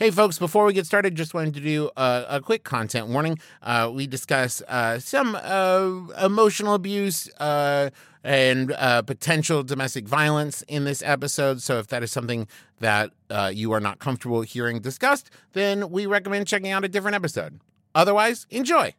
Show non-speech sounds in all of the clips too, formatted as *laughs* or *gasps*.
Hey, folks, before we get started, just wanted to do a, a quick content warning. Uh, we discuss uh, some uh, emotional abuse uh, and uh, potential domestic violence in this episode. So, if that is something that uh, you are not comfortable hearing discussed, then we recommend checking out a different episode. Otherwise, enjoy.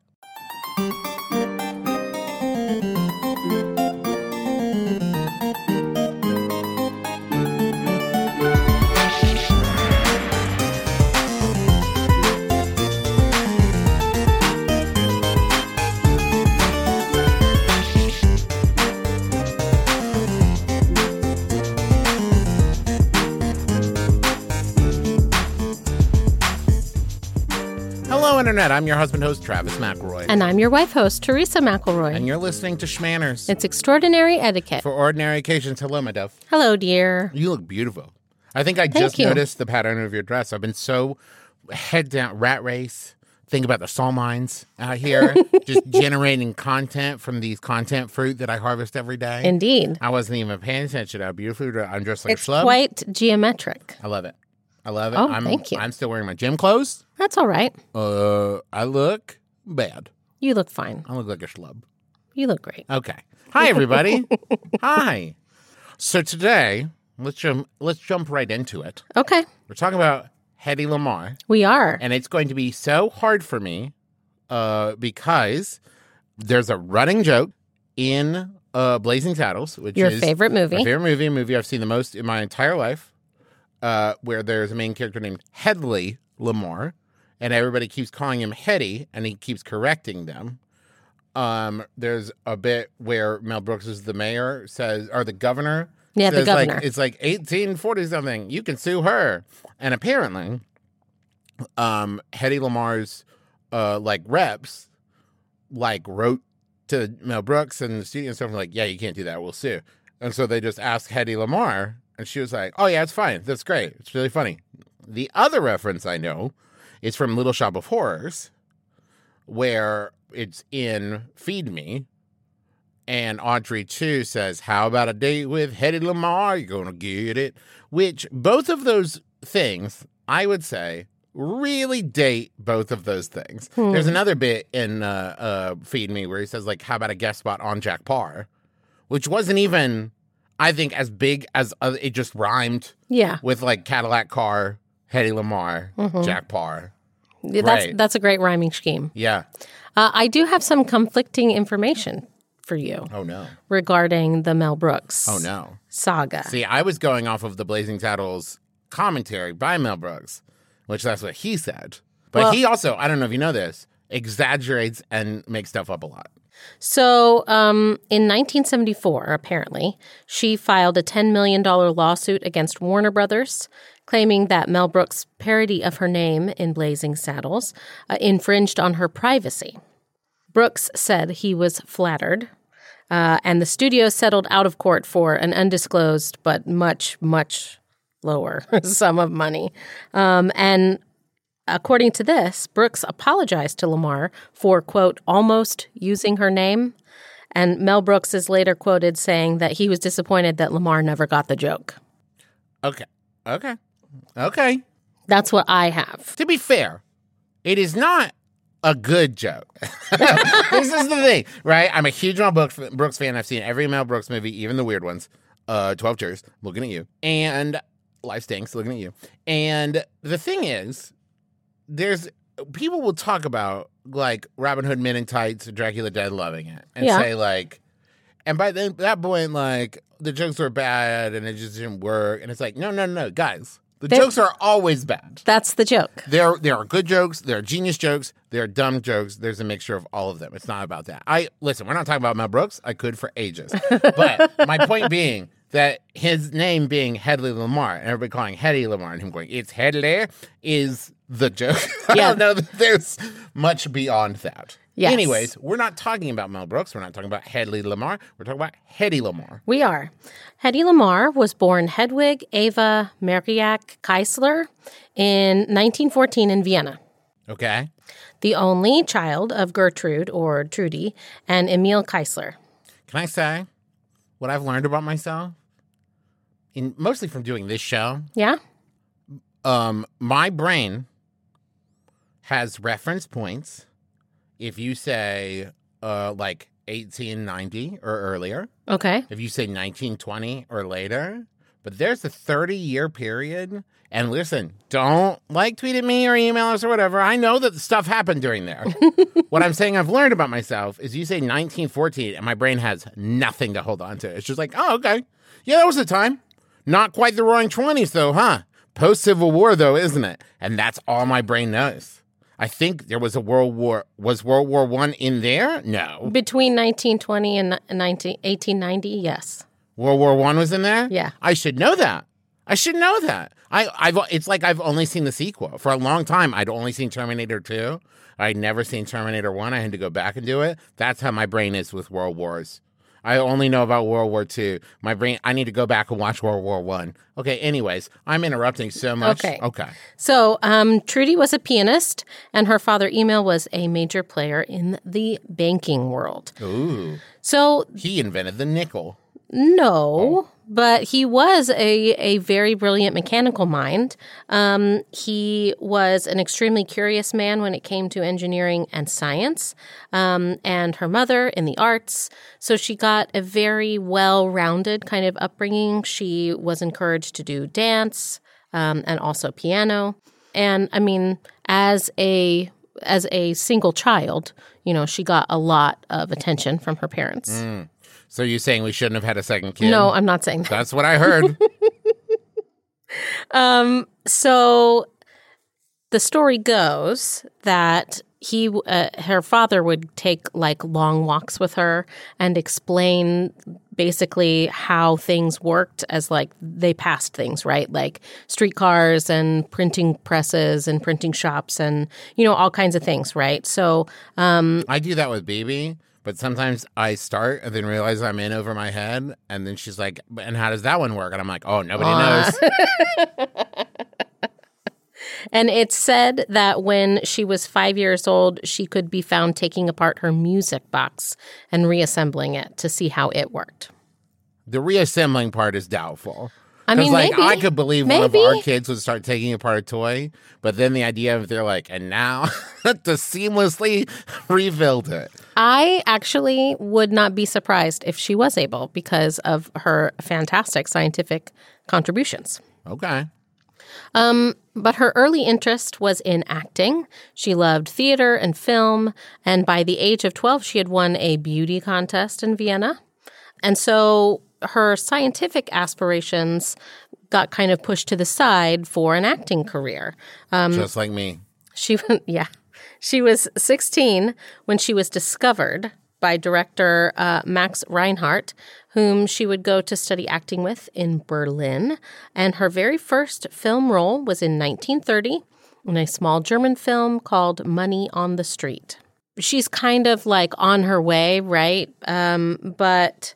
Internet. I'm your husband host, Travis McElroy. And I'm your wife host, Teresa McElroy. And you're listening to Shmanners. it's extraordinary etiquette. For ordinary occasions, hello, my dove. Hello, dear. You look beautiful. I think I just you. noticed the pattern of your dress. I've been so head down rat race. Think about the salt mines out here, *laughs* just generating content from these content fruit that I harvest every day. Indeed. I wasn't even paying attention to how beautiful I'm dressed like It's a schlub. quite geometric. I love it. I love it. Oh, I'm, thank you. I'm still wearing my gym clothes. That's all right. Uh, I look bad. You look fine. I look like a schlub. You look great. Okay. Hi, everybody. *laughs* Hi. So today, let's jump. Let's jump right into it. Okay. We're talking about Hedy Lamarr, We are. and it's going to be so hard for me uh, because there's a running joke in uh, Blazing Saddles, which Your is favorite movie. my favorite movie, a movie I've seen the most in my entire life, uh, where there's a main character named Hedley Lamarr, and everybody keeps calling him Hedy, and he keeps correcting them. Um, there's a bit where Mel Brooks is the mayor says, or the governor. Yeah, the says, like, governor. it's like 1840 something. You can sue her. And apparently, um, Hedy Lamarr's uh like reps like wrote to Mel Brooks and the studio and stuff like, yeah, you can't do that. We'll sue. And so they just asked Hedy Lamarr, and she was like, oh yeah, it's fine. That's great. It's really funny. The other reference I know is from Little Shop of Horrors, where it's in Feed Me. And Audrey II says, "How about a date with Hedy Lamarr? You're gonna get it." Which both of those things, I would say, really date both of those things. Hmm. There's another bit in uh, uh, Feed Me where he says, "Like, how about a guest spot on Jack Paar?" Which wasn't even, I think, as big as uh, it just rhymed yeah. with like Cadillac Car, Hedy Lamarr, Mhm. Jack Paar. That's right. that's a great rhyming scheme. Yeah. Uh, I do have some conflicting information for you Oh no. regarding the Mel Brooks Oh no. saga. See, I was going off of the Blazing Saddles commentary by Mel Brooks, which that's what he said. But Well- he also, I don't know if you know this, exaggerates and makes stuff up a lot. So, um, in 1974, apparently, she filed a $10 million lawsuit against Warner Brothers, claiming that Mel Brooks' parody of her name in Blazing Saddles uh, infringed on her privacy. Brooks said he was flattered, uh, and the studio settled out of court for an undisclosed but much, much lower *laughs* sum of money. Um, and According to this, Brooks apologized to Lamarr for, quote, almost using her name. And Mel Brooks is later quoted saying that he was disappointed that Lamarr never got the joke. Okay. Okay. Okay. That's what I have. To be fair, it is not a good joke. *laughs* this is the thing, right? I'm a huge Mel Brooks, fan. I've seen every Mel Brooks movie, even the weird ones. Uh, 12 Chairs, looking at you. And Life Stinks, looking at you. And the thing is, there's people will talk about like Robin Hood Men in Tights, Dracula Dead, loving it, and Yeah. say like, and by then that point, like the jokes were bad and it just didn't work. And it's like, no, no, no, guys, the They- jokes are always bad. That's the joke. There, there are good jokes. There are genius jokes. There are dumb jokes. There's a mixture of all of them. It's not about that. I listen. We're not talking about Mel Brooks. I could for ages, *laughs* but my point being that his name being Hedley Lamarr and everybody calling Hedy Lamarr and him going it's Hedley is the joke. *laughs* I Yeah. don't know that there's much beyond that. Yes. Anyways, we're not talking about Mel Brooks. We're not talking about Hedley Lamarr. We're talking about Hedy Lamarr. We are. Hedy Lamarr was born Hedwig Ava Merkiak Kiesler in 1914 in Vienna. Okay. The only child of Gertrude, or Trudy, and Emil Kiesler. Can I say what I've learned about myself? In mostly from doing this show, Yeah? um, my brain has reference points if you say uh, like 1890 or earlier, Okay. if you say 1920 or later, but there's a 30 year period. And listen, don't like tweet at me or email us or whatever. I know that stuff happened during there. *laughs* what I'm saying I've learned about myself is you say 1914 and my brain has nothing to hold on to. It's just like, oh, okay. Yeah, that was the time. Not quite the roaring 20s, though, huh? Post Civil War, though, isn't it? And that's all my brain knows. I think there was a World War. Was World War One in there? No. Between 1920 and 19, 1890, yes. World War One was in there. Yeah. I should know that. I should know that. I, I've. It's like I've only seen the sequel for a long time. I'd only seen Terminator Two. I'd never seen Terminator One. I had to go back and do it. That's how my brain is with World Wars. I only know about World War Two. My brain. I need to go back and watch World War One. Okay. Anyways, I'm interrupting so much. Okay. Okay. So, um, Trudy was a pianist, and her father, Emil, was a major player in the banking world. Ooh. So, He invented the nickel. No, but he was a, a very brilliant mechanical mind. Um, he was an extremely curious man when it came to engineering and science, um, and her mother in the arts. So she got a very well rounded kind of upbringing. She was encouraged to do dance um, and also piano. And I mean, as a as a single child, you know, she got a lot of attention from her parents. So you're saying we shouldn't have had a second kid? No, I'm not saying that. That's what I heard. *laughs* Um, so the story goes that he, uh, her father, would take like long walks with her and explain basically how things worked as like they passed things, right? Like streetcars and printing presses and printing shops and you know all kinds of things, right? So um, I do that with BB, but sometimes I start and then realize I'm in over my head, and then she's like, "And how does that one work?" And I'm like, "Oh, nobody knows." *laughs* And it's said that when she was five years old, she could be found taking apart her music box and reassembling it to see how it worked. The reassembling part is doubtful. I mean, like maybe. I could believe one of our kids would start taking apart a toy, but then the idea of they're like, and now *laughs* to seamlessly rebuild it. I actually would not be surprised if she was able because of her fantastic scientific contributions. Okay. Um, But her early interest was in acting. She loved theater and film, and by the age of 12, she had won a beauty contest in Vienna. And so her scientific aspirations got kind of pushed to the side for an acting career. Just like me. She, *laughs* yeah, she was 16 when she was discovered by director uh, Max Reinhardt, whom she would go to study acting with in Berlin. And her very first film role was in 1930 in a small German film called Money on the Street. She's kind of like on her way, right? Um, but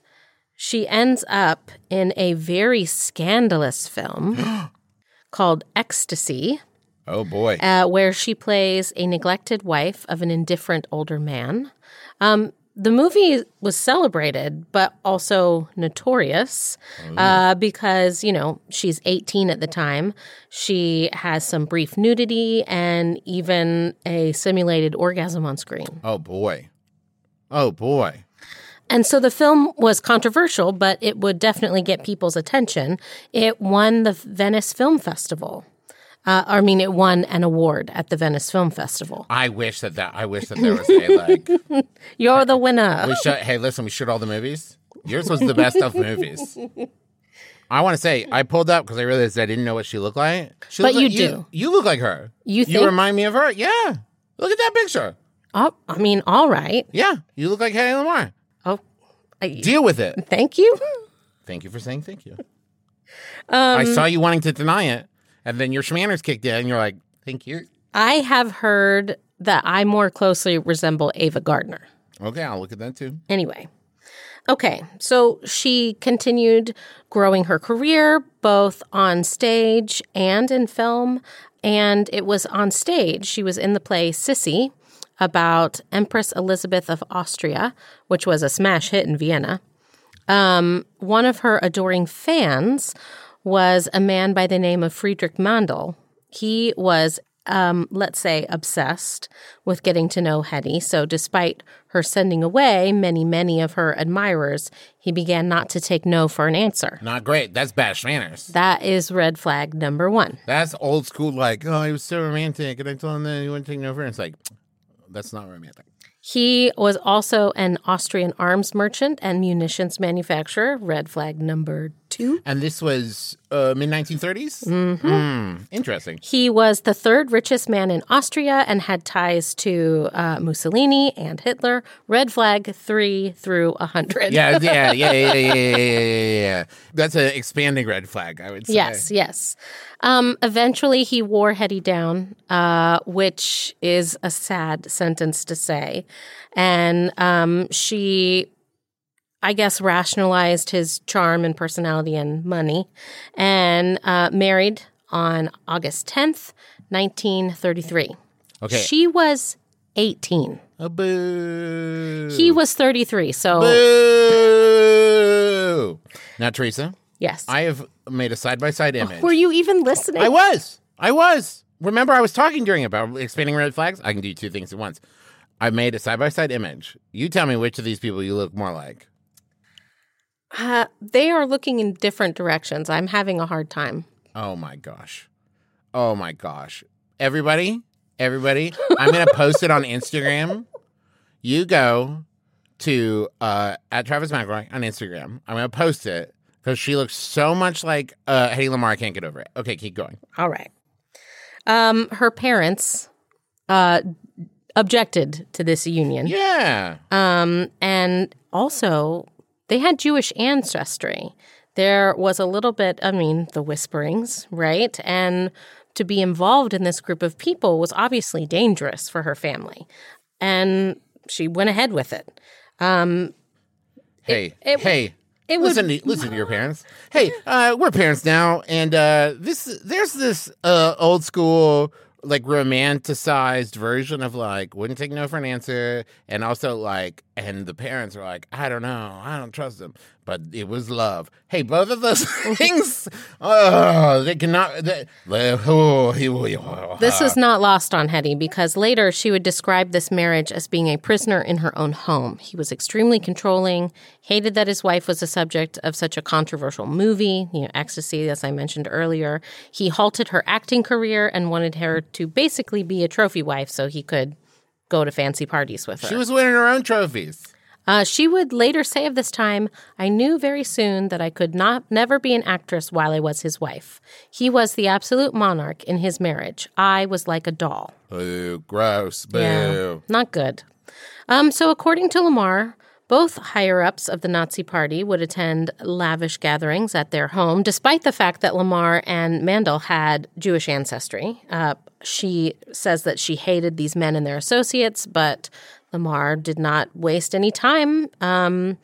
she ends up in a very scandalous film *gasps* called Ecstasy Oh boy. uh, where she plays a neglected wife of an indifferent older man. Um, the movie was celebrated, but also notorious uh, because, you know, she's 18 at the time. She has some brief nudity and even a simulated orgasm on screen. Oh boy. Oh boy. And so the film was controversial, but it would definitely get people's attention. It won the Venice Film Festival. Uh, I mean, it won an award at the Venice Film Festival. I wish that that I wish that there was a like *laughs* You're the winner. we should hey listen we shoot all the movies. Yours was the best of movies. I want to say I pulled up because I realized I didn't know what she looked like. She But you like, do. You look like her. You You remind me of her. Yeah. Look at that picture. Oh, I mean, all right. Yeah. You look like Hedy Lamarr. I, Deal with it. thank you. Thank you for saying thank you. Um, I saw you wanting to deny it, and then your schmanners kicked in, and you're like, thank you. I have heard that I more closely resemble Ava Gardner. Okay, I'll look at that too. Anyway, okay, so she continued growing her career both on stage and in film. And it was on stage. She was in the play Sissy about Empress Elizabeth of Austria, which was a smash hit in Vienna. Um, one of her adoring fans was a man by the name of Friedrich Mandl, He was, um, let's say, obsessed with getting to know Hedy. So, despite her sending away many, many of her admirers, he began not to take no for an answer. Not great. That's bad manners. That is red flag number one. That's old school. Like, oh, he was so romantic, and I told him that he wouldn't take no for. it. It's like, that's not romantic. He was also an Austrian arms merchant and munitions manufacturer. Red flag number two. And this was uh, mid 1930s? Mm-hmm. Mm, interesting. He was the third richest man in Austria and had ties to uh, Mussolini and Hitler. Red flag three through 100. *laughs* yeah, yeah, yeah, yeah, yeah, yeah, yeah, yeah. That's an expanding red flag, I would say. Yes, yes. Um, eventually, he wore Hedy down, uh, which is a sad sentence to say. And um, she I guess, rationalized his charm and personality and money and uh, married on August 10th, 1933. Okay. She was 18. Oh, boo. He was 33. So, Boo. Now, Teresa, yes. I have made a side by side image. Were you even listening? I was. I was. Remember, I was talking during about expanding red flags? I can do two things at once. I made a side by side image. You tell me which of these people you look more like. Uh, they are looking in different directions. I'm having a hard time. Oh my gosh. Oh my gosh. Everybody, everybody, I'm going to post it on Instagram. You go to uh, at Travis McElroy on Instagram. I'm going to post it because she looks so much like uh, Hedy Lamarr. I can't get over it. Okay, keep going. All right. Um, her parents uh, objected to this union. Yeah. Um, and also, they had Jewish ancestry. There was a little bit, I mean, the whisperings, right? And to be involved in this group of people was obviously dangerous for her family. And she went ahead with it. Um, Hey, it- hey. it would- listen, to, listen to your parents. Hey, uh, we're parents now, and uh, this there's this uh, old school like romanticized version of like wouldn't take no for an answer, and also like, and the parents are like, I don't know, I don't trust them, but it was love. Hey, both of those *laughs* things, oh, they cannot. They, oh, This is not lost on Hedy because later she would describe this marriage as being a prisoner in her own home. He was extremely controlling, hated that his wife was the subject of such a controversial movie, you know, Ecstasy, as I mentioned earlier. He halted her acting career and wanted her to basically be a trophy wife so he could go to fancy parties with her. She was winning her own trophies. Uh, she would later say of this time, I knew very soon that I could not never be an actress while I was his wife. He was the absolute monarch in his marriage. I was like a doll. Gross, boo. Not good. Um, so, according to Lamarr, both higher ups of the Nazi Party would attend lavish gatherings at their home, despite the fact that Lamarr and Mandl had Jewish ancestry. Uh, she says that she hated these men and their associates, but Lamarr did not waste any time. Um,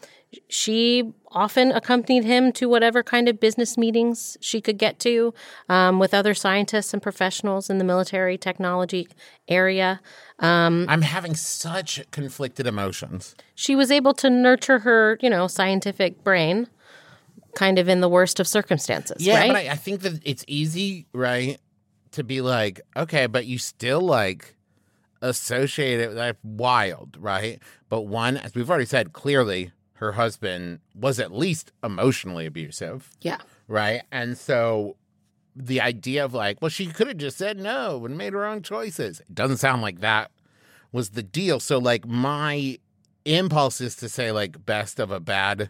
she often accompanied him to whatever kind of business meetings she could get to um, with other scientists and professionals in the military technology area. I'm having such conflicted emotions. she was able to nurture her, you know, scientific brain kind of in the worst of circumstances, Yeah, right? but I, I think that it's easy, right, to be like, okay, but you still like associate it with like wild, right? But one, as we've already said, clearly her husband was at least emotionally abusive, yeah. right? And so the idea of like, well, she could have just said no and made her own choices. It doesn't sound like that was the deal. So like my impulse is to say like best of a bad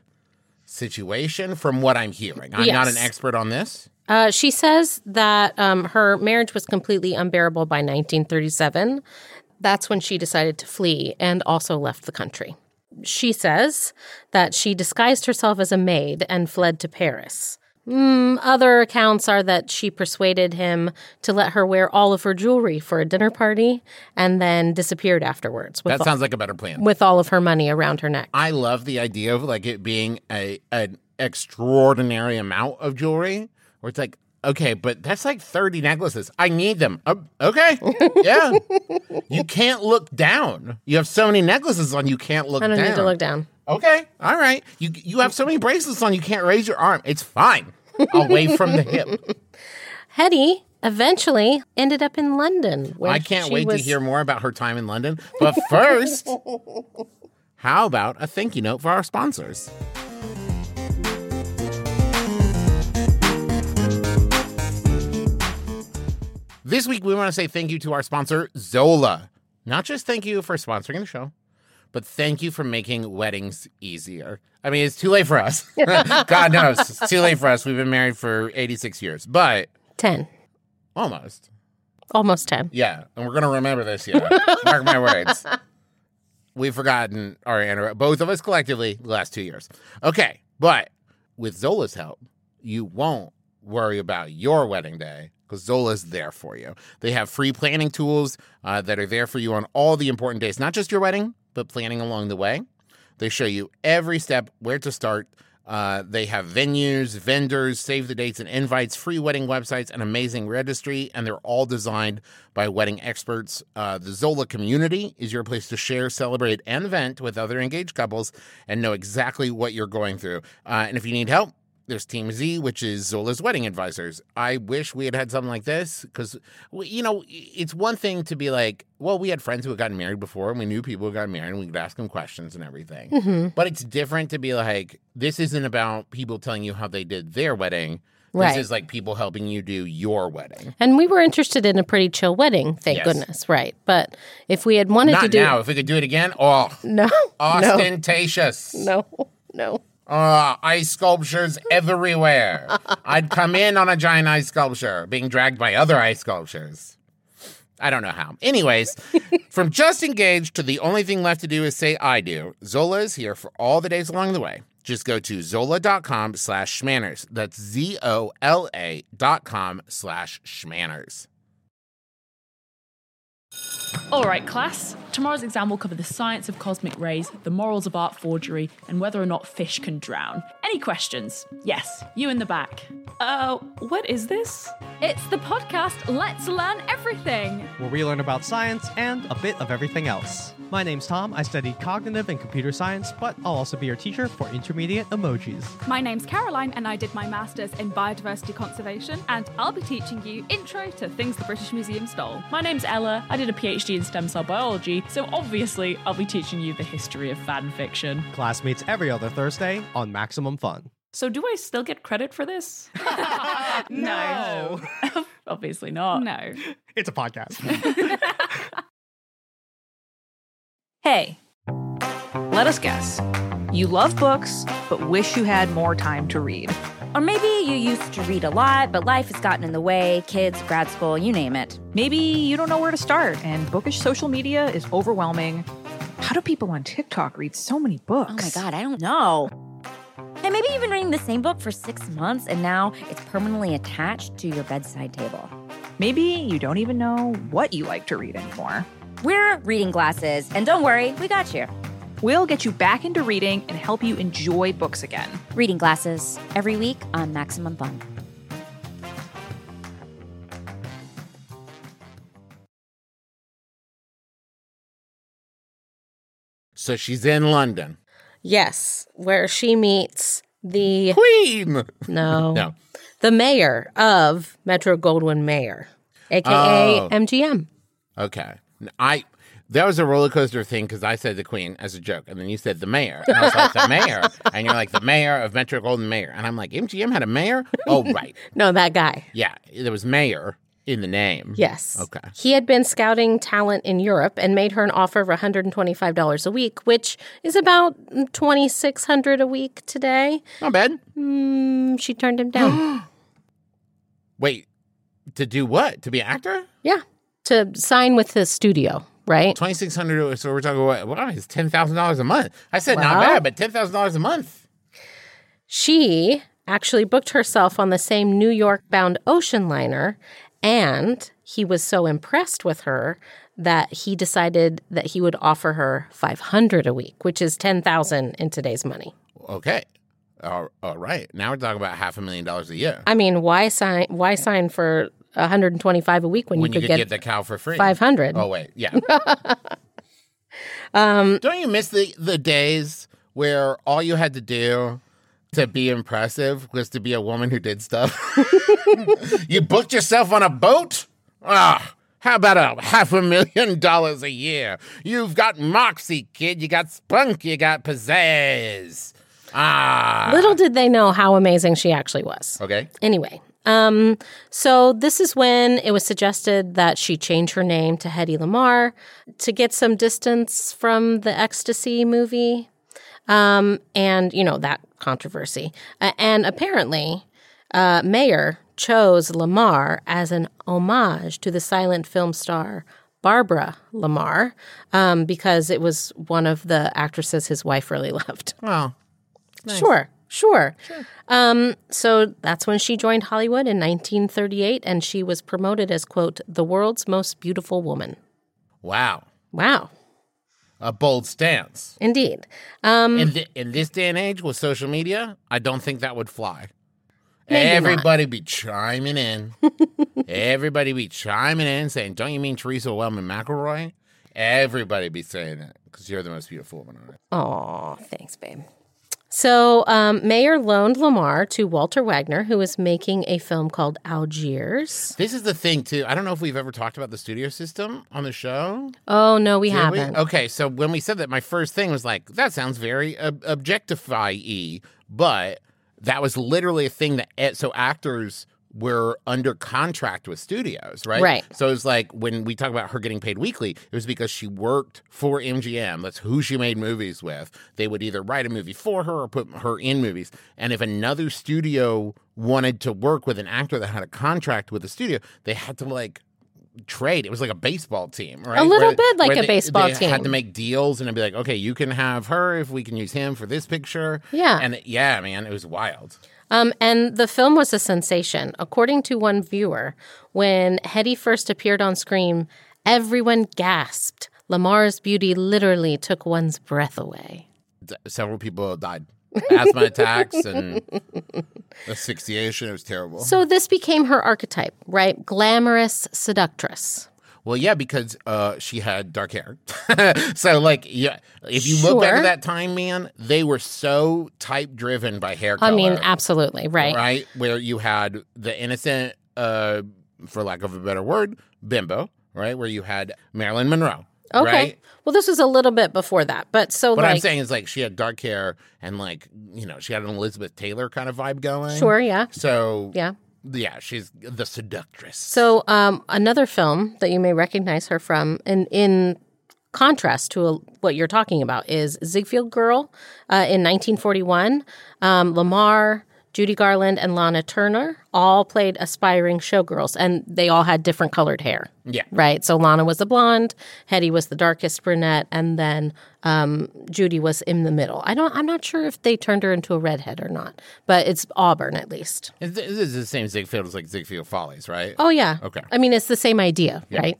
situation from what I'm hearing. I'm not an expert on this. Uh, she says that um, her marriage was completely unbearable by 1937. That's when she decided to flee and also left the country. She says that she disguised herself as a maid and fled to Paris. Mm, other accounts are that she persuaded him to let her wear all of her jewelry for a dinner party and then disappeared afterwards with, That sounds like a better plan. with all of her money around her neck. I love the idea of like it being a an extraordinary amount of jewelry where it's like, okay, but that's like 30 necklaces. I need them. Uh, okay. Yeah. *laughs* you can't look down. You have so many necklaces on you can't look down. I don't down. need to look down. Okay. All right. You you have so many bracelets on you can't raise your arm. It's fine. Away from the hip. *laughs* Hedy eventually ended up in London. Where I can't wait was- to hear more about her time in London. But first, *laughs* how about a thank you note for our sponsors? This week, we want to say thank you to our sponsor, Zola. Not just thank you for sponsoring the show, but thank you for making weddings easier. I mean, it's too late for us. *laughs* God knows, it's too late for us. We've been married for 86 years, but 10, almost. almost 10. Yeah, and we're gonna remember this year. Mark my words. We've forgotten our anniversary, both of us collectively, the last two years. Okay, but with Zola's help, you won't worry about your wedding day because Zola's there for you. They have free planning tools uh, that are there for you on all the important days, not just your wedding, but planning along the way. They show you every step, where to start. Uh, they have venues, vendors, save the dates and invites, free wedding websites, an amazing registry, and they're all designed by wedding experts. Uh, the Zola community is your place to share, celebrate, and vent with other engaged couples and know exactly what you're going through. Uh, and if you need help, there's Team Z, which is Zola's wedding advisors. I wish we had had something like this because, you know, it's one thing to be like, well, we had friends who had gotten married before and we knew people who got married and we could ask them questions and everything. hmm But it's different to be like, this isn't about people telling you how they did their wedding. Right. This is like people helping you do your wedding. And we were interested in a pretty chill wedding, thank Yes. goodness, right? But if we had wanted to Not do now. If we could do it again, oh, *laughs* no, ostentatious. no, no, no. Oh, ice sculptures everywhere. I'd come in on a giant ice sculpture being dragged by other ice sculptures. I don't know how. Anyways, *laughs* from just engaged to the only thing left to do is say I do, Zola is here for all the days along the way. Just go to zola.com slash shmanners. That's Z O L A dot com slash shmanners. All right, class. Tomorrow's exam will cover the science of cosmic rays, the morals of art forgery, and whether or not fish can drown. Any questions? Yes, you in the back. Uh, what is this? It's the podcast Let's Learn Everything. where we learn about science and a bit of everything else. My name's Tom. I study cognitive and computer science, but I'll also be your teacher for intermediate emojis. My name's Caroline, and I did my master's in biodiversity conservation, and I'll be teaching you intro to things the British Museum stole. My name's Ella. I did a PhD in stem cell biology, so obviously I'll be teaching you the history of fan fiction. Class meets every other Thursday on Maximum Fun. So do I still get credit for this? *laughs* *laughs* No. *laughs* obviously not. No. It's a podcast. Hey, let us guess. You love books, but wish you had more time to read. Or maybe you used to read a lot, but life has gotten in the way kids, grad school, you name it. Maybe you don't know where to start, and bookish social media is overwhelming. How do people on TikTok read so many books? Oh my God, I don't know. And maybe you've been reading the same book for six months and now it's permanently attached to your bedside table. Maybe you don't even know what you like to read anymore. We're reading glasses, and don't worry, we got you. We'll get you back into reading and help you enjoy books again. Reading glasses every week on Maximum Fun. So she's in London. Yes, where she meets the Queen! no, *laughs* No. the mayor of Metro Goldwyn Mayer, aka Oh. MGM. Okay. I that was a roller coaster thing because I said the queen as a joke, and then you said the mayor, and I was like the mayor, *laughs* and you're like the mayor of Metro Golden Mayor, and I'm like MGM had a mayor. Oh *laughs* right, No, that guy. yeah, there was mayor in the name. Yes. Okay. He had been scouting talent in Europe and made her an offer of $125 a week, which is about 2600 a week today. Not bad. Mm, she turned him down. *gasps* Wait, to do what? To be an actor? yeah. To sign with the studio, right? Twenty six hundred. So we're talking what? Wow, it's ten thousand dollars a month. I said not bad, but ten thousand dollars a month. She actually booked herself on the same New York bound ocean liner, and he was so impressed with her that he decided that he would offer her 500 a week, which is 10,000 in today's money. Okay. All, all right. Now we're talking about half a million dollars a year. I mean, why sign why sign for 125 a week when, when you could get, get the cow for free. 500? Oh wait, yeah. *laughs* Um, Don't you miss the the days where all you had to do to be impressive was to be a woman who did stuff. *laughs* you booked yourself on a boat? Ah, how about a half a million *laughs* dollars a year? You've got moxie, kid. You got spunk. You got pizzazz. Ah. Little did they know how amazing she actually was. Okay. Anyway, um, so this is when it was suggested that she change her name to Hedy Lamarr to get some distance from the Ecstasy movie, um, and you know that controversy. Uh, and apparently, uh, Mayer chose Lamarr as an homage to the silent film star Barbara La Marr um, because it was one of the actresses his wife really *laughs* loved. Well, Sure, sure. Um, so that's when she joined Hollywood in 1938, and she was promoted as, quote, the world's most beautiful woman. wow. Wow, A bold stance. indeed. Um, In, th- in this day and age with social media, I don't think that would fly. Maybe not. Everybody be chiming in. *laughs* Everybody be chiming in saying, Don't you mean Teresa Wellman McElroy? Everybody be saying that because you're the most beautiful woman on earth. Aw, thanks, babe. So um, Mayer loaned Lamarr to Walter Wagner, who was making a film called Algiers. This is the thing, too. I don't know if we've ever talked about the studio system on the show. Oh, no, we Did haven't. Okay, so when we said that, my first thing was like, that sounds very ob- objectify y, but that was literally a thing that, so actors were under contract with studios, right? Right. So it was like when we talk about her getting paid weekly, it was because she worked for MGM. That's who she made movies with. They would either write a movie for her or put her in movies. And if another studio wanted to work with an actor that had a contract with the studio, they had to like trade. It was like a baseball team, right? A little Where- bit like a they- baseball they team. Had to make deals and it'd be like, okay, you can have her if we can use him for this picture. Yeah. and yeah, man, it was wild. Um, and the film was a sensation. According to one viewer, when Hedy first appeared on screen, everyone gasped. Lamarr's beauty literally took one's breath away. D- Several people died, asthma attacks and *laughs* asphyxiation. It was terrible. So this became her archetype, right? Glamorous seductress. Well, yeah, because uh, she had dark hair. *laughs* so, like, yeah, if you look back Sure. at that time, man, they were so type driven by hair color. I mean, absolutely, right. right? Where you had the innocent, uh, for lack of a better word, bimbo, right? Where you had Marilyn Monroe, Okay. right? Well, this was a little bit before that, but so What like, I'm saying is, like, she had dark hair and, like, you know, she had an Elizabeth Taylor kind of vibe going. sure, yeah, So, yeah. Yeah, she's the seductress. So um, another film that you may recognize her from, in in contrast to uh what you're talking about, is Ziegfeld Girl uh, in 1941. Um, Lamarr, Judy Garland, and Lana Turner all played aspiring showgirls, and they all had different colored hair. Yeah. Right. So Lana was the blonde, Hedy was the darkest brunette, and then um, Judy was in the middle. I don't. I'm not sure if they turned her into a redhead or not, but it's auburn at least. This is the same Ziegfeld as, like, Ziegfeld Follies, right? Oh yeah. Okay. I mean, it's the same idea, right?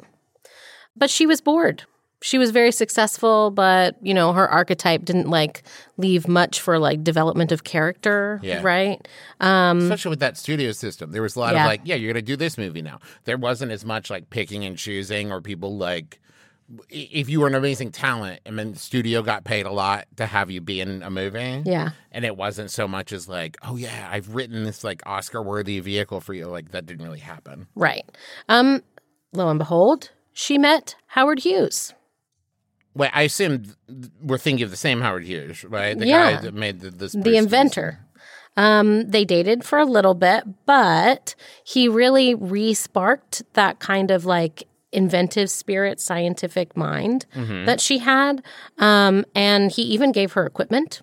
But she was bored. She was very successful, but you know, her archetype didn't like leave much for like development of character, Yeah. right? Um, Especially with that studio system. There was a lot Yeah. of, like, yeah, you're going to do this movie now. There wasn't as much, like, picking and choosing or people, like, if you were an amazing talent and then the studio got paid a lot to have you be in a movie. Yeah. And it wasn't so much as like, oh yeah, I've written this like Oscar worthy vehicle for you. Like that didn't really happen. Right. Um, lo and behold, she met Howard Hughes. Wait, I assume we're thinking of the same Howard Hughes, right? The Yeah. guy that made the, this the inventor. Um, they dated for a little bit, but he really re-sparked that kind of like inventive spirit, scientific mind that she had. Um, and he even gave her equipment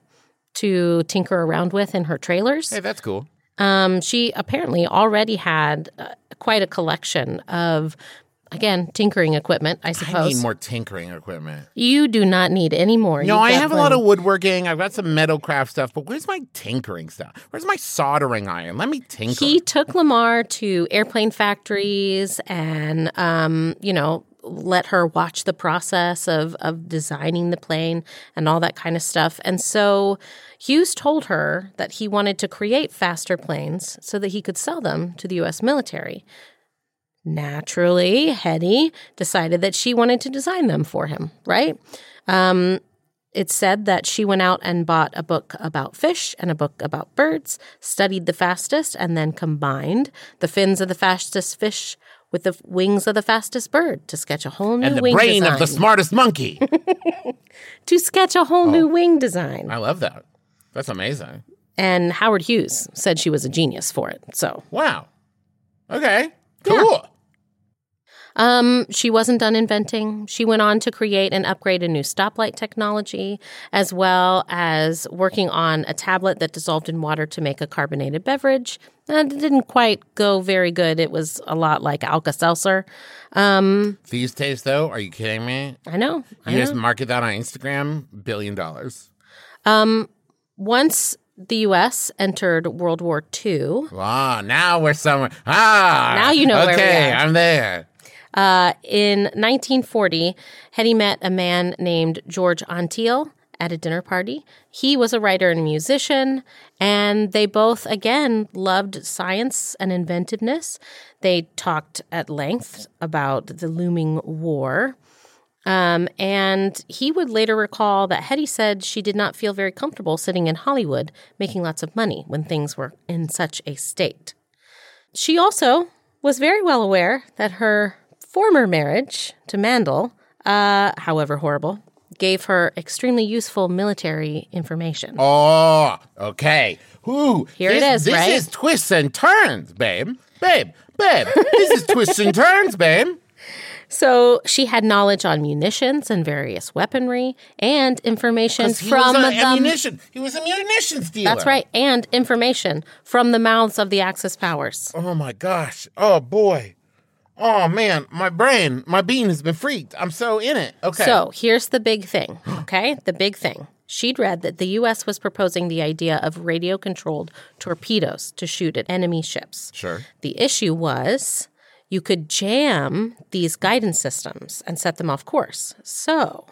to tinker around with in her trailers. Hey, that's cool. Um, she apparently already had uh, quite a collection of, again, tinkering equipment. I suppose I need more tinkering equipment. you do not need any more. No, You've I have a lot of woodworking. I've got some metal craft stuff, but where's my tinkering stuff? Where's my soldering iron? Let me tinker. He took Lamar to airplane factories and, um, you know, let her watch the process of, of designing the plane and all that kind of stuff. And so Hughes told her that he wanted to create faster planes so that he could sell them to the U.S. military. Naturally, Hedy decided that she wanted to design them for him, right? Um, it's said that she went out and bought a book about fish and a book about birds, studied the fastest, and then combined the fins of the fastest fish with the wings of the fastest bird to sketch a whole new and the wing brain design. of the smartest monkey. *laughs* to sketch a whole new wing design. I love that. That's amazing. And Howard Hughes said she was a genius for it. So Wow. Okay. Cool. Um, she wasn't done inventing. She went on to create and upgrade a new stoplight technology, as well as working on a tablet that dissolved in water to make a carbonated beverage. And it didn't quite go very good. It was a lot like Alka Seltzer. Um, These days, though, are you kidding me? I know. I You know. just market that on Instagram, billion dollars. Um, once the U.S. entered World War II, Ah, now we're somewhere. Ah, Now you know Okay, where we are. I'm there. Uh, in 1940, Hedy met a man named George Antheil at a dinner party. He was a writer and a musician, and they both, again, loved science and inventiveness. They talked at length about the looming war. Um, and he would later recall that Hedy said she did not feel very comfortable sitting in Hollywood making lots of money when things were in such a state. She also was very well aware that her former marriage to Mandl, uh, however horrible, gave her extremely useful military information. Oh, okay. Whoo, Here it this, is, This right? is twists and turns, babe. Babe, babe. this is twists and turns, babe. So she had knowledge on munitions and various weaponry and information from the ammunition. He was a munitions dealer. That's right, and information from the mouths of the Axis powers. Oh my gosh. Oh boy. Oh man, my brain, my bean has been freaked. I'm so in it. Okay. So here's the big thing, okay? *gasps* the big thing. She'd read that the U.S. was proposing the idea of radio controlled torpedoes to shoot at enemy ships. sure. The issue was you could jam these guidance systems and set them off course. So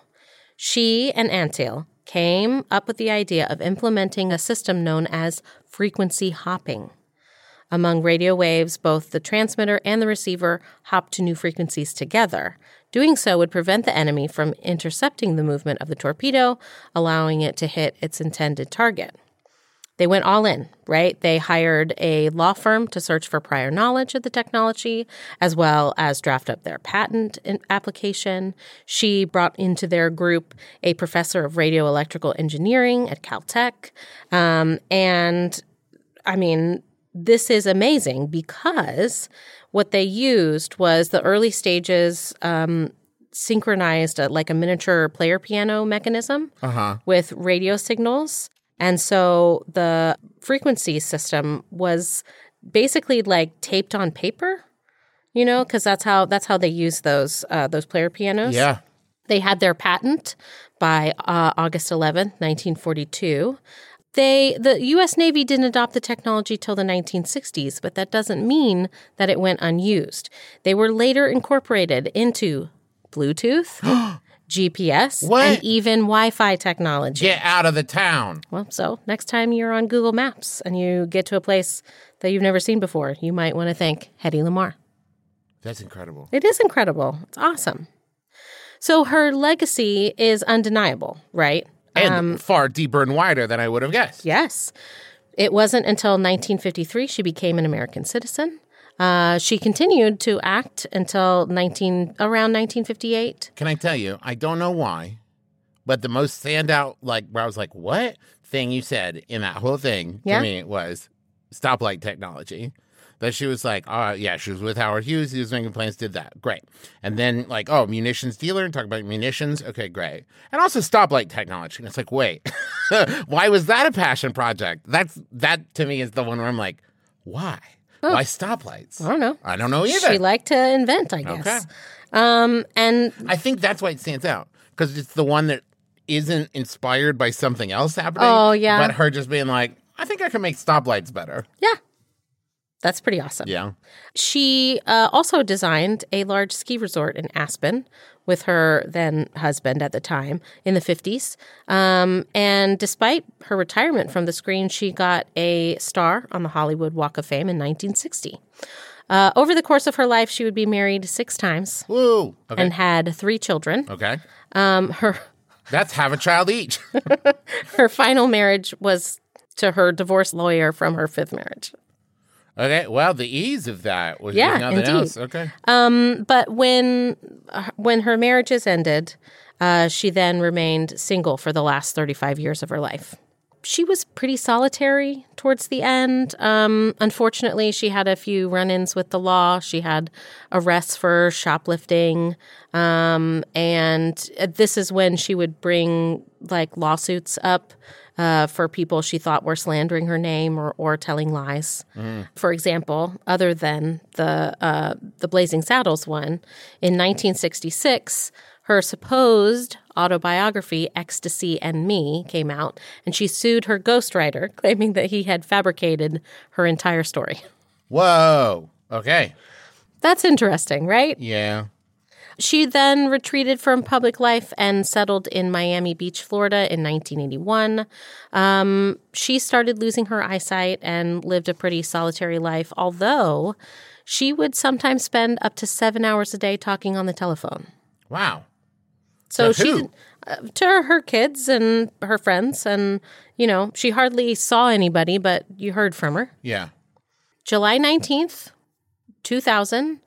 she and Antheil came up with the idea of implementing a system known as frequency hopping. Among radio waves, both the transmitter and the receiver hop to new frequencies together. Doing so would prevent the enemy from intercepting the movement of the torpedo, allowing it to hit its intended target. They went all in, right? They hired a law firm to search for prior knowledge of the technology, as well as draft up their patent application. She brought into their group a professor of radio electrical engineering at Caltech. Um, and I mean, this is amazing because what they used was the early stages um, synchronized uh, like a miniature player piano mechanism with radio signals. And so the frequency system was basically like taped on paper, you know, because that's how that's how they use those uh, those player pianos. Yeah. They had their patent by uh, August 11th, 1942. They the US Navy didn't adopt the technology till the 1960s, but that doesn't mean that it went unused. They were later incorporated into Bluetooth, *gasps* *gasps* GPS, What? and even Wi-Fi technology. Get out of the town. Well, so next time you're on Google Maps and you get to a place that you've never seen before, you might want to thank Hedy Lamarr. That's incredible. It is incredible. It's awesome. So her legacy is undeniable, right? And Um, far deeper and wider than I would have guessed. Yes. It wasn't until 1953 she became an American citizen. Uh, she continued to act until 19 around 1958. Can I tell you, I don't know why, but the most standout, like, where I was like, what thing you said in that whole thing Yeah. to me was stoplight technology. That she was like, uh, yeah, she was with Howard Hughes. He was making plans, did that. Great. And then, like, oh, munitions dealer, talk about munitions. Okay, great. And also stoplight technology. And it's like, wait, *laughs* why was that a passion project? That's, that to me is the one where I'm like, why? Why stoplights? I don't know. I don't know either. She liked to invent, I guess. Okay. Um, and I think that's why it stands out because it's the one that isn't inspired by something else happening. Oh, yeah. But her just being like, I think I can make stoplights better. yeah, that's pretty awesome. Yeah. She uh, also designed a large ski resort in Aspen with her then husband at the time in the 50s. Um, and despite her retirement from the screen, she got a star on the Hollywood Walk of Fame in 1960. Uh, over the course of her life, she would be married six times Woo. Okay. and had three children. okay. Um, her That's half a child each. *laughs* Her final marriage was to her divorce lawyer from her fifth marriage. Okay, well, the ease of that was Yeah, nothing indeed. else. Okay. Um, but when uh, when her marriages ended, uh, she then remained single for the last 35 years of her life. She was pretty solitary towards the end. Um, unfortunately, she had a few run ins with the law. She had arrests for shoplifting. Um, and this is when she would bring like lawsuits up uh, for people she thought were slandering her name or, or telling lies. For example, other than the uh, the Blazing Saddles one, in 1966, her supposed autobiography "Ecstasy and Me" came out, and she sued her ghostwriter, *laughs* claiming that he had fabricated her entire story. Whoa. Okay. That's interesting, right? Yeah. She then retreated from public life and settled in Miami Beach, Florida in 1981. Um, she started losing her eyesight and lived a pretty solitary life, although she would sometimes spend up to seven hours a day talking on the telephone. Wow. So she uh, to her kids and her friends, and you know she hardly saw anybody, but you heard from her. Yeah. July 19th, 2000,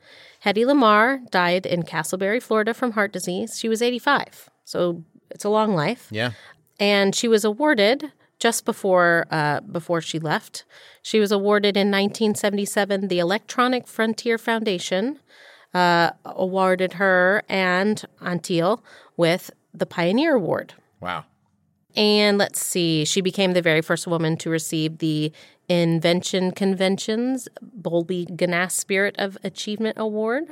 Hedy Lamarr died in Casselberry, Florida from heart disease. She was 85. So it's a long life. Yeah. And she was awarded just before uh, before she left. She was awarded in 1977 the Electronic Frontier Foundation uh, awarded her and Antheil with the Pioneer Award. Wow. And let's see, she became the very first woman to receive the Invention Convention's Bulbie Gnass Spirit of Achievement Award.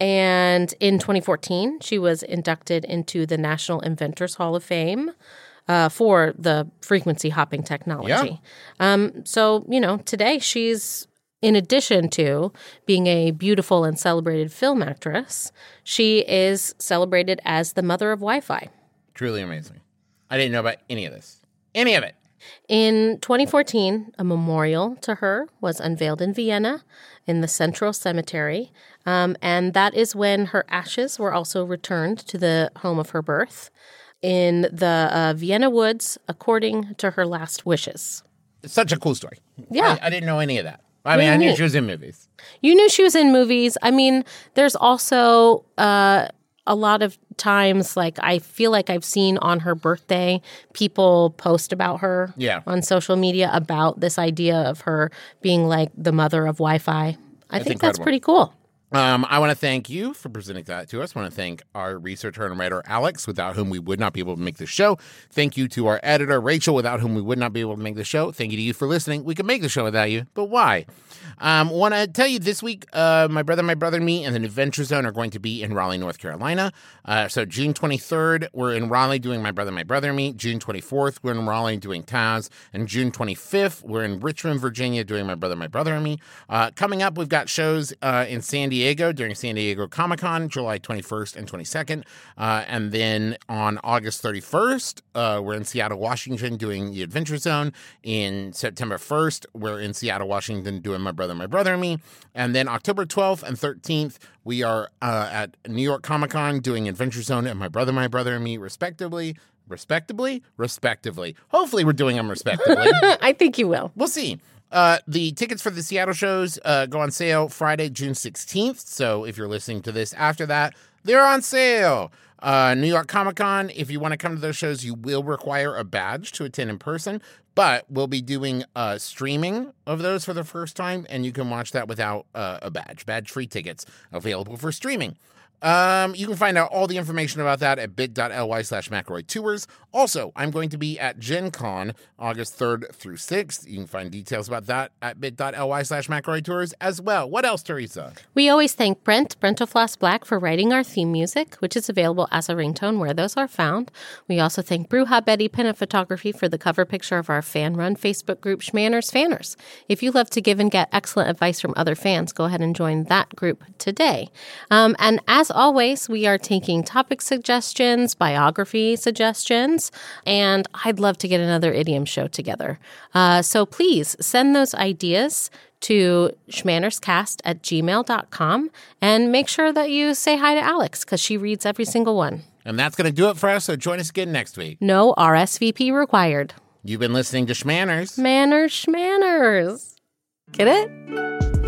And in 2014, she was inducted into the National Inventors Hall of Fame uh, for the frequency hopping technology. Um, so, you know, today she's, in addition to being a beautiful and celebrated film actress, she is celebrated as the mother of Wi Fi. Truly amazing. I didn't know about any of this. Any of it. In 2014, a memorial to her was unveiled in Vienna in the Central Cemetery. Um, and that is when her ashes were also returned to the home of her birth in the uh, Vienna woods, according to her last wishes. It's such a cool story. Yeah. I, I didn't know any of that. I mean, I knew she was in movies. You knew she was in movies. I mean, there's also uh, a lot of times, like, I feel like I've seen on her birthday people post about her Yeah. on social media about this idea of her being like the mother of Wi Fi. I think that's pretty cool. Um, I want to thank you for presenting that to us. I want to thank our researcher and writer, Alex, without whom we would not be able to make the show. Thank you to our editor, Rachel, without whom we would not be able to make the show. Thank you to you for listening. We could make the show without you, but why? Um, want to tell you this week, uh, my brother, my brother, and me, and the Adventure Zone are going to be in Raleigh, North Carolina. Uh, so June 23rd, we're in Raleigh doing my brother, my brother, and me. June 24th, we're in Raleigh doing Taz, and June 25th, we're in Richmond, Virginia, doing my brother, my brother, and me. Uh, coming up, we've got shows uh, in San Diego during San Diego Comic Con, July 21st and 22nd, uh, and then on August 31st, uh, we're in Seattle, Washington, doing the Adventure Zone. In September 1st, we're in Seattle, Washington, doing my brother, my brother, and me. And then October 12th and 13th, we are uh, at New York Comic Con doing Adventure Zone and my brother, my brother, and me, respectively. Respectively, respectively. Hopefully, we're doing them respectively. *laughs* I think you will. We'll see. Uh, the tickets for the Seattle shows uh, go on sale Friday, June 16th. So if you're listening to this after that, they're on sale. Uh, New York Comic Con, if you want to come to those shows, you will require a badge to attend in person, but we'll be doing uh, streaming of those for the first time, and you can watch that without uh, a badge. Badge free tickets available for streaming. Um, you can find out all the information about that at bit.ly slash McElroy Tours. Also, I'm going to be at Gen Con August 3rd through 6th. You can find details about that at bit.ly slash Tours as well. What else, Teresa? We always thank Brent, Brentalfloss Black, for writing our theme music, which is available as a ringtone where those are found. We also thank Bruja Betty Pin Up Photography for the cover picture of our fan run Facebook group, Shmanners Fanners. If you love to give and get excellent advice from other fans, go ahead and join that group today. Um, and as always, we are taking topic suggestions, biography suggestions, and I'd love to get another idiom show together. Uh, so please send those ideas to shmannerscast at gmail.com and make sure that you say hi to Alex because she reads every single one. And that's going to do it for us. So join us again next week. No RSVP required. You've been listening to Shmanners. Manners shmanners. Get it?